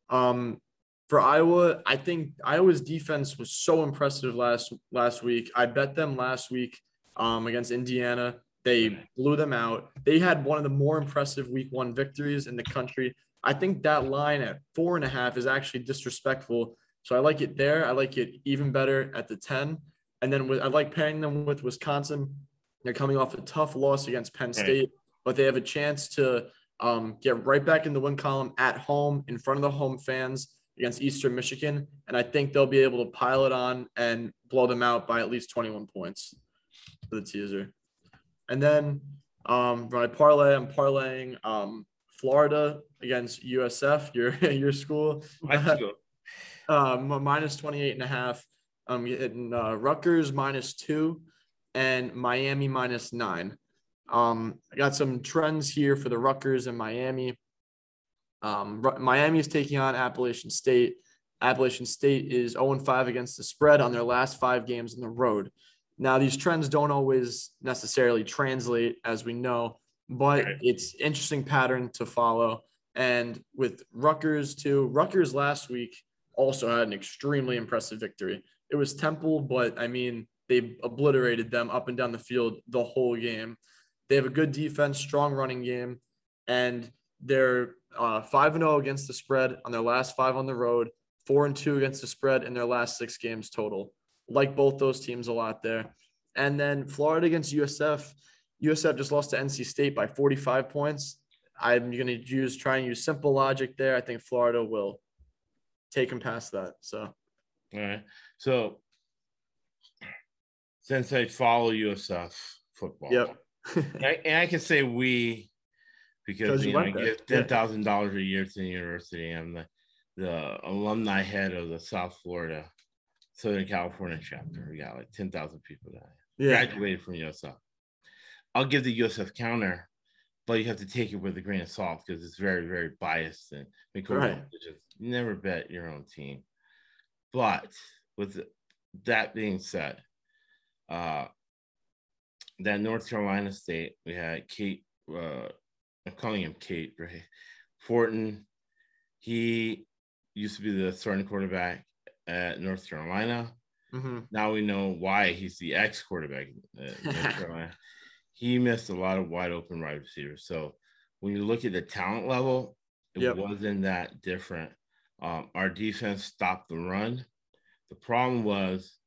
Um, for Iowa, I think Iowa's defense was so impressive last last week. I bet them last week um, against Indiana. They blew them out. They had one of the more impressive week one victories in the country. I think that line at four and a half is actually disrespectful. So I like it there. I like it even better at the 10. And then with, I like pairing them with Wisconsin. They're coming off a tough loss against Penn State, but they have a chance to um, get right back in the win column at home in front of the home fans against Eastern Michigan. And I think they'll be able to pile it on and blow them out by at least 21 points for the teaser. And then um, for my parlay, I'm parlaying um, Florida against USF, your your school, Let's go. um, minus 28 and a half. I'm getting uh, Rutgers minus two and Miami minus nine. Um, I got some trends here for the Rutgers and Miami. Um, Miami is taking on Appalachian State. Appalachian State is 0 5 against the spread on their last five games on the road. Now, these trends don't always necessarily translate, as we know, but Right. it's interesting pattern to follow. And with Rutgers too, Rutgers last week also had an extremely impressive victory. It was Temple, but I mean, they obliterated them up and down the field the whole game. They have a good defense, strong running game, and they're uh, five and zero against the spread on their last five on the road, four and two against the spread in their last six games total. Like both those teams a lot there. And then Florida against USF. USF just lost to NC State by 45 points. I'm going to use try and use simple logic there. I think Florida will take them past that. So All right. So, since I follow USF football, Yep. and I, and I can say we because you know I give ten thousand dollars a year to the university. I'm the the alumni head of the South Florida Southern California chapter. We got like ten thousand people that yeah, graduated from USF. I'll give the USF counter, but you have to take it with a grain of salt because it's very, very biased and make Right. just never bet your own team. But with that being said, uh, that North Carolina State, we had Cade, uh, I'm calling him Cade, right? Fortin, he used to be the starting quarterback at North Carolina. hmm Now we know why he's the ex quarterback. he missed a lot of wide open wide receivers. So when you look at the talent level, it Yep. wasn't that different. Um, our defense stopped the run. The problem was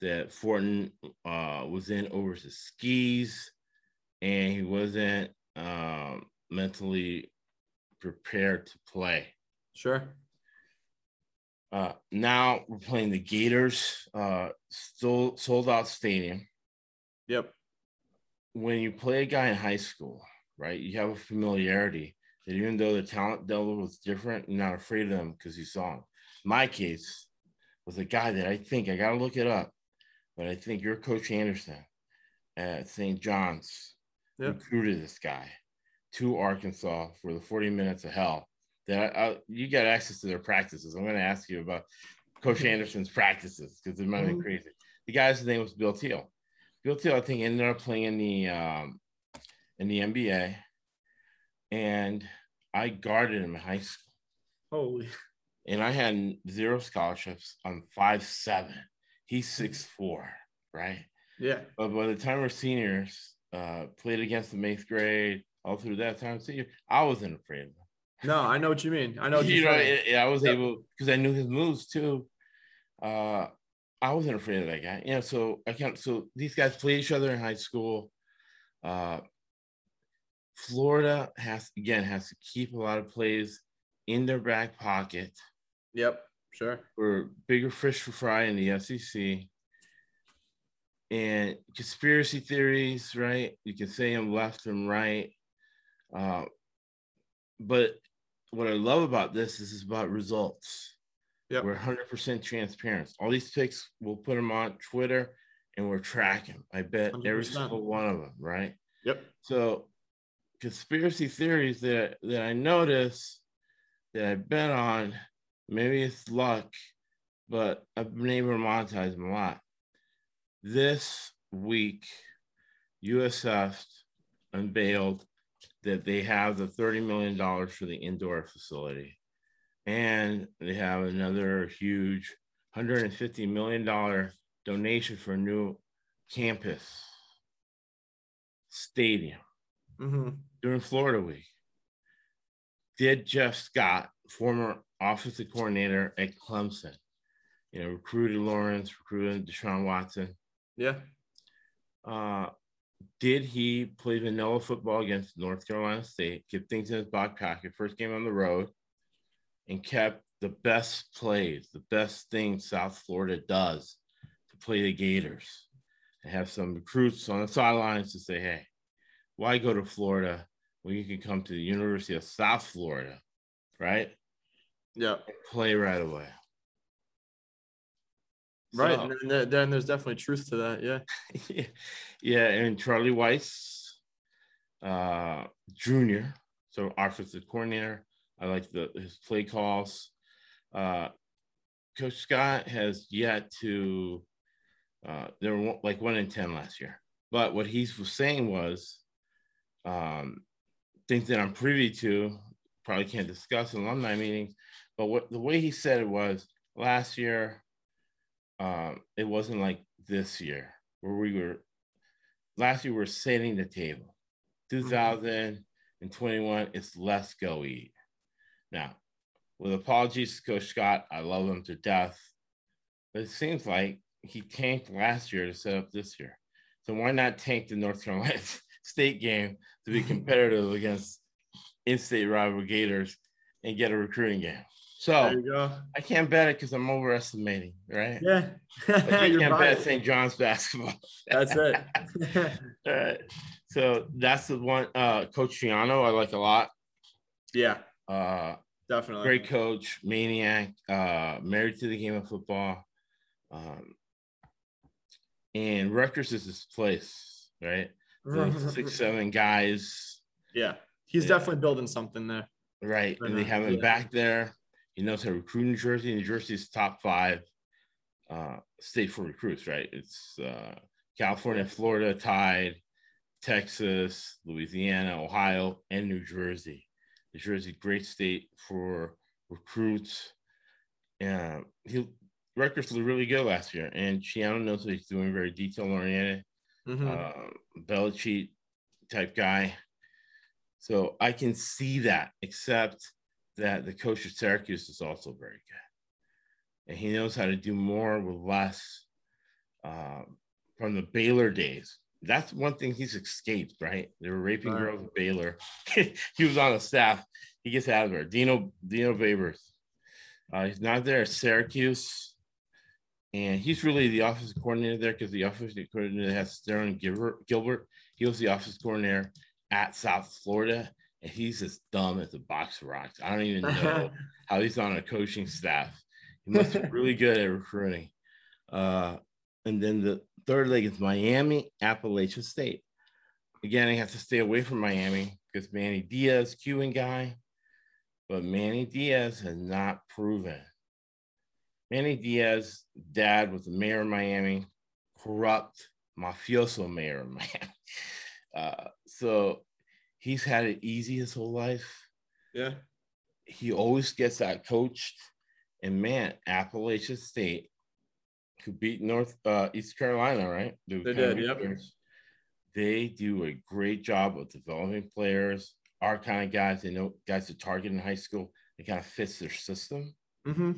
that Fortin uh, was in over his skis and he wasn't um, mentally prepared to play. sure. Uh, now we're playing the Gators, uh, still sold out stadium. Yep. When you play a guy in high school, right, you have a familiarity that even though the talent level was different, you're not afraid of them because you saw him. My case was a guy that I think I got to look it up, but I think your coach Anderson at St. John's Yep. recruited this guy to Arkansas for the 40 minutes of hell. That I, you got access to their practices. I'm going to ask you about Coach Anderson's practices because it might been Mhm. crazy. The guy's name was Bill Teal. Bill Teal, I think, ended up playing in the um, in the NBA, and I guarded him in high school, Holy. and I had zero scholarships. I'm five seven. He's six four, right? Yeah. But by the time we're seniors, uh, played against the eighth grade, all through that time senior, I wasn't afraid of him. No, I know what you mean. I know what you you're know, saying. it- it- I was Yep. able because I knew his moves too. Uh, I wasn't afraid of that guy. You know, so I can't. So these guys play each other in high school. Uh, Florida has again has to keep a lot of plays in their back pocket. Yep. Sure. We're bigger fish to fry in the SEC. And conspiracy theories, right? You can say them left and right. Uh, but what I love about this is it's about results. Yep. We're 100% transparent. All these picks, we'll put them on Twitter and we're tracking. I bet every 100%. single one of them, right? Yep. So, conspiracy theories that that I notice that I bet on, maybe it's luck, but I've been able to monetize them a lot. This week, USF unveiled that they have the $30 million for the indoor facility. And they have another huge $150 million donation for a new campus stadium Mm-hmm. during Florida Week. Did Jeff Scott, former offensive coordinator at Clemson, you know, recruited Lawrence, recruited Deshaun Watson. Yeah. Uh, did he play vanilla football against North Carolina State, kept things in his back pocket, first game on the road, and kept the best plays, the best thing South Florida does to play the Gators and have some recruits on the sidelines to say, hey, why go to Florida when you can come to the University of South Florida, right? Yeah. Play right away. Right. So- and then, then there's definitely truth to that. Yeah. yeah, yeah, and Charlie Weis, uh, Junior, so offensive coordinator. I like the his play calls. Uh, Coach Scott has yet to. Uh, they were like one in ten last year, but what he was saying was, um, things that I'm privy to, probably can't discuss in alumni meetings, but what the way he said it was last year um, it wasn't like this year where we were last year we were setting the table. 2021, it's let's go eat. Now, with apologies to Coach Scott, I love him to death, but it seems like he tanked last year to set up this year. So why not tank the North Carolina State game to be competitive against in-state rival Gators and get a recruiting game? So There you go. I can't bet it because I'm overestimating, right? Yeah. Like, you can't bet. St. John's basketball. That's it. All right. So that's the one. Uh, coach Schiano, I like a lot. yeah. Uh, Definitely. great coach, maniac, uh, married to the game of football. Um, and Rutgers is his place, right? Six, seven guys, Yeah. He's Yeah. definitely building something there. right? And they have him yeah. back there. He knows how to recruit New Jersey. New Jersey's top five uh, state for recruits, right? It's uh, California, Florida tied, Texas, Louisiana, Ohio, and New Jersey. New Jersey, great state for recruits. And he Rutgers was really good last year, and Schiano knows what he's doing, very detail oriented Mhm. uh, Belichick type guy. So I can see that, except that the coach of Syracuse is also very good. And he knows how to do more with less um, from the Baylor days. That's one thing he's escaped, right? They were raping Right. girls at Baylor. he was on the staff. He gets out of there. Dino Dino Babers. Uh, he's not there at Syracuse, and he's really the office coordinator there because the office coordinator has Sterling Gilbert. Gilbert. He was the office coordinator at South Florida, and he's as dumb as a box of rocks. I don't even know how he's on a coaching staff. He must be really good at recruiting. Uh, and then the third leg is Miami, Appalachian State. Again, I have to stay away from Miami because Manny Diaz, Cuban guy, but Manny Diaz has not proven. Manny Diaz, dad was the mayor of Miami, corrupt, mafioso mayor of Miami. Uh, so he's had it easy his whole life. Yeah. He always gets that coached. And man, Appalachian State, who beat North uh, East Carolina, right? They did, yep. They do a great job of developing players, our kind of guys. They know guys to target in high school. It kind of fits their system. Mm-hmm.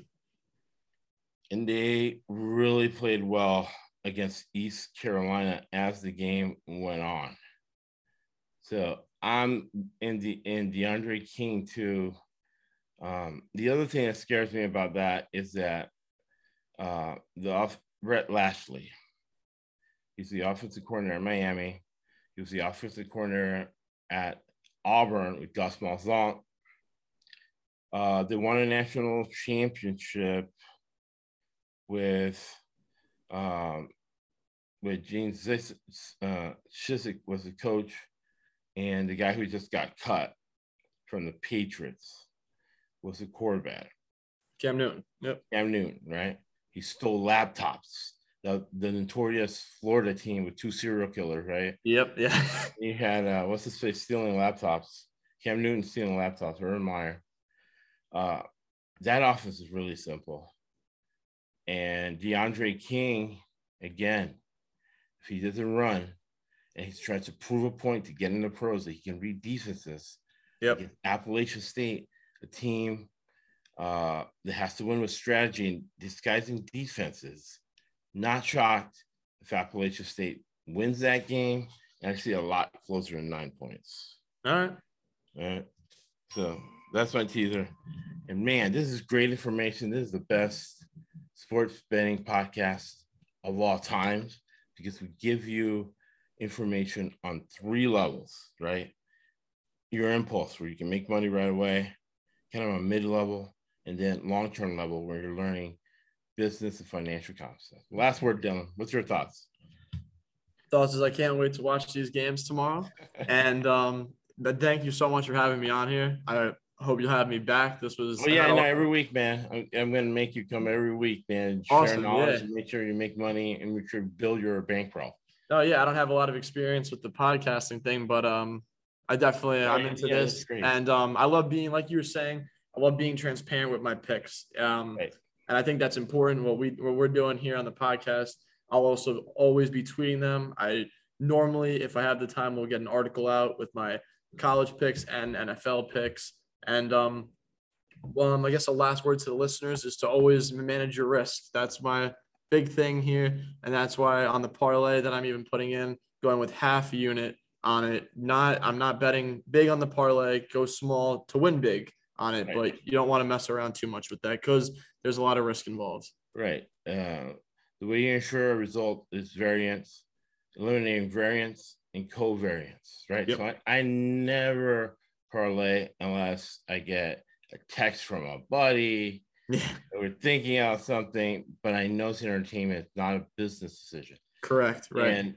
And they really played well against East Carolina as the game went on. So I'm in the in DeAndre King too. Um, the other thing that scares me about that is that uh, the off Rhett Lashlee, he's the offensive coordinator in Miami. He was the offensive coordinator at Auburn with Gus Malzahn. Uh, they won a national championship with um, with Gene Ziz, uh, Chizik was the coach and the guy who just got cut from the Patriots was the quarterback. Cam Newton. Yep. Cam Newton, right? He stole laptops. The, the notorious Florida team with two serial killers, right? Yep. Yeah. he had uh, what's his face stealing laptops. Cam Newton stealing laptops. Urban Meyer. Uh, that offense is really simple. And DeAndre King, again, if he doesn't run, and he's trying to prove a point to get in the pros that he can read defenses. Yep. Appalachian State, a team uh, that has to win with strategy and disguising defenses. Not shocked if Appalachian State wins that game. Actually, a lot closer than nine points. All right. All right. So that's my teaser. And man, this is great information. This is the best sports betting podcast of all times because we give you information on three levels, right? Your impulse, where you can make money right away, kind of a mid level, and then long term level, where you're learning business and financial concepts. Last word, Dylan. What's your thoughts? Thoughts is I can't wait to watch these games tomorrow. and um, but thank you so much for having me on here. I hope you'll have me back. This was well, yeah, no, every week, man. I'm, I'm, gonna make you come every week, man. Share awesome, knowledge yeah. and make sure you make money and make sure you build your bankroll. Oh yeah, I don't have a lot of experience with the podcasting thing, but um, I definitely I'm into yeah, this, and um, I love being like you were saying. I love being transparent with my picks. Um, right. and I think that's important. What we what we're doing here on the podcast. I'll also always be tweeting them. I normally, if I have the time, will get an article out with my college picks and NFL picks. And um, well, um, I guess the last word to the listeners is to always manage your risk. That's my big thing here. And that's why on the parlay that I'm even putting in, going with half unit on it. Not I'm not betting big on the parlay, go small to win big on it, Right. but you don't want to mess around too much with that because there's a lot of risk involved. Right. Uh, the way you ensure a result is variance, eliminating variance and covariance, right? Yep. So I, I never parlay unless I get a text from a buddy Yeah, we're thinking out something, but I know it's entertainment, it's not a business decision. correct. Right. And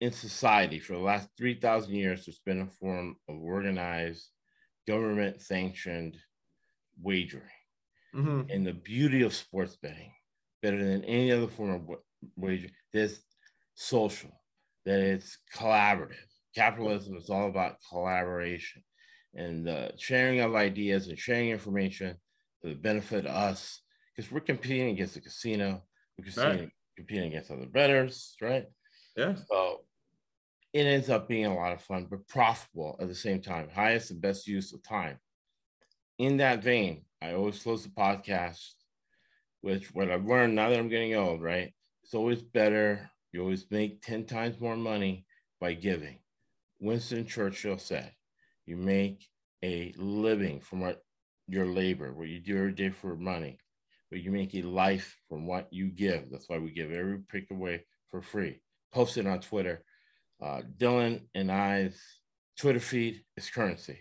in society, for the last 3,000 years, there's been a form of organized, government sanctioned wagering. Mhm. And the beauty of sports betting, better than any other form of wa- wagering, is social, that it's collaborative. Capitalism is all about collaboration and the sharing of ideas and sharing information for the benefit of us, because we're competing against the casino, we're competing, competing against other bettors, right? Yeah. So it ends up being a lot of fun, but profitable at the same time. Highest and best use of time. In that vein, I always close the podcast, with what I've learned now that I'm getting old, right? It's always better. You always make 10 times more money by giving. Winston Churchill said, You make a living from what your labor, what you do every day for money, but you make a life from what you give. That's why we give every pick away for free. Post it on Twitter. Uh, Dylan and I's Twitter feed is currency.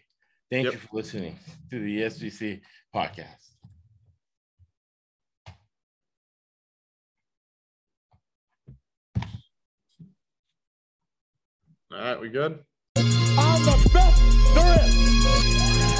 Thank yep. you for listening to the SBC podcast. All right, we good? I'm the best there is.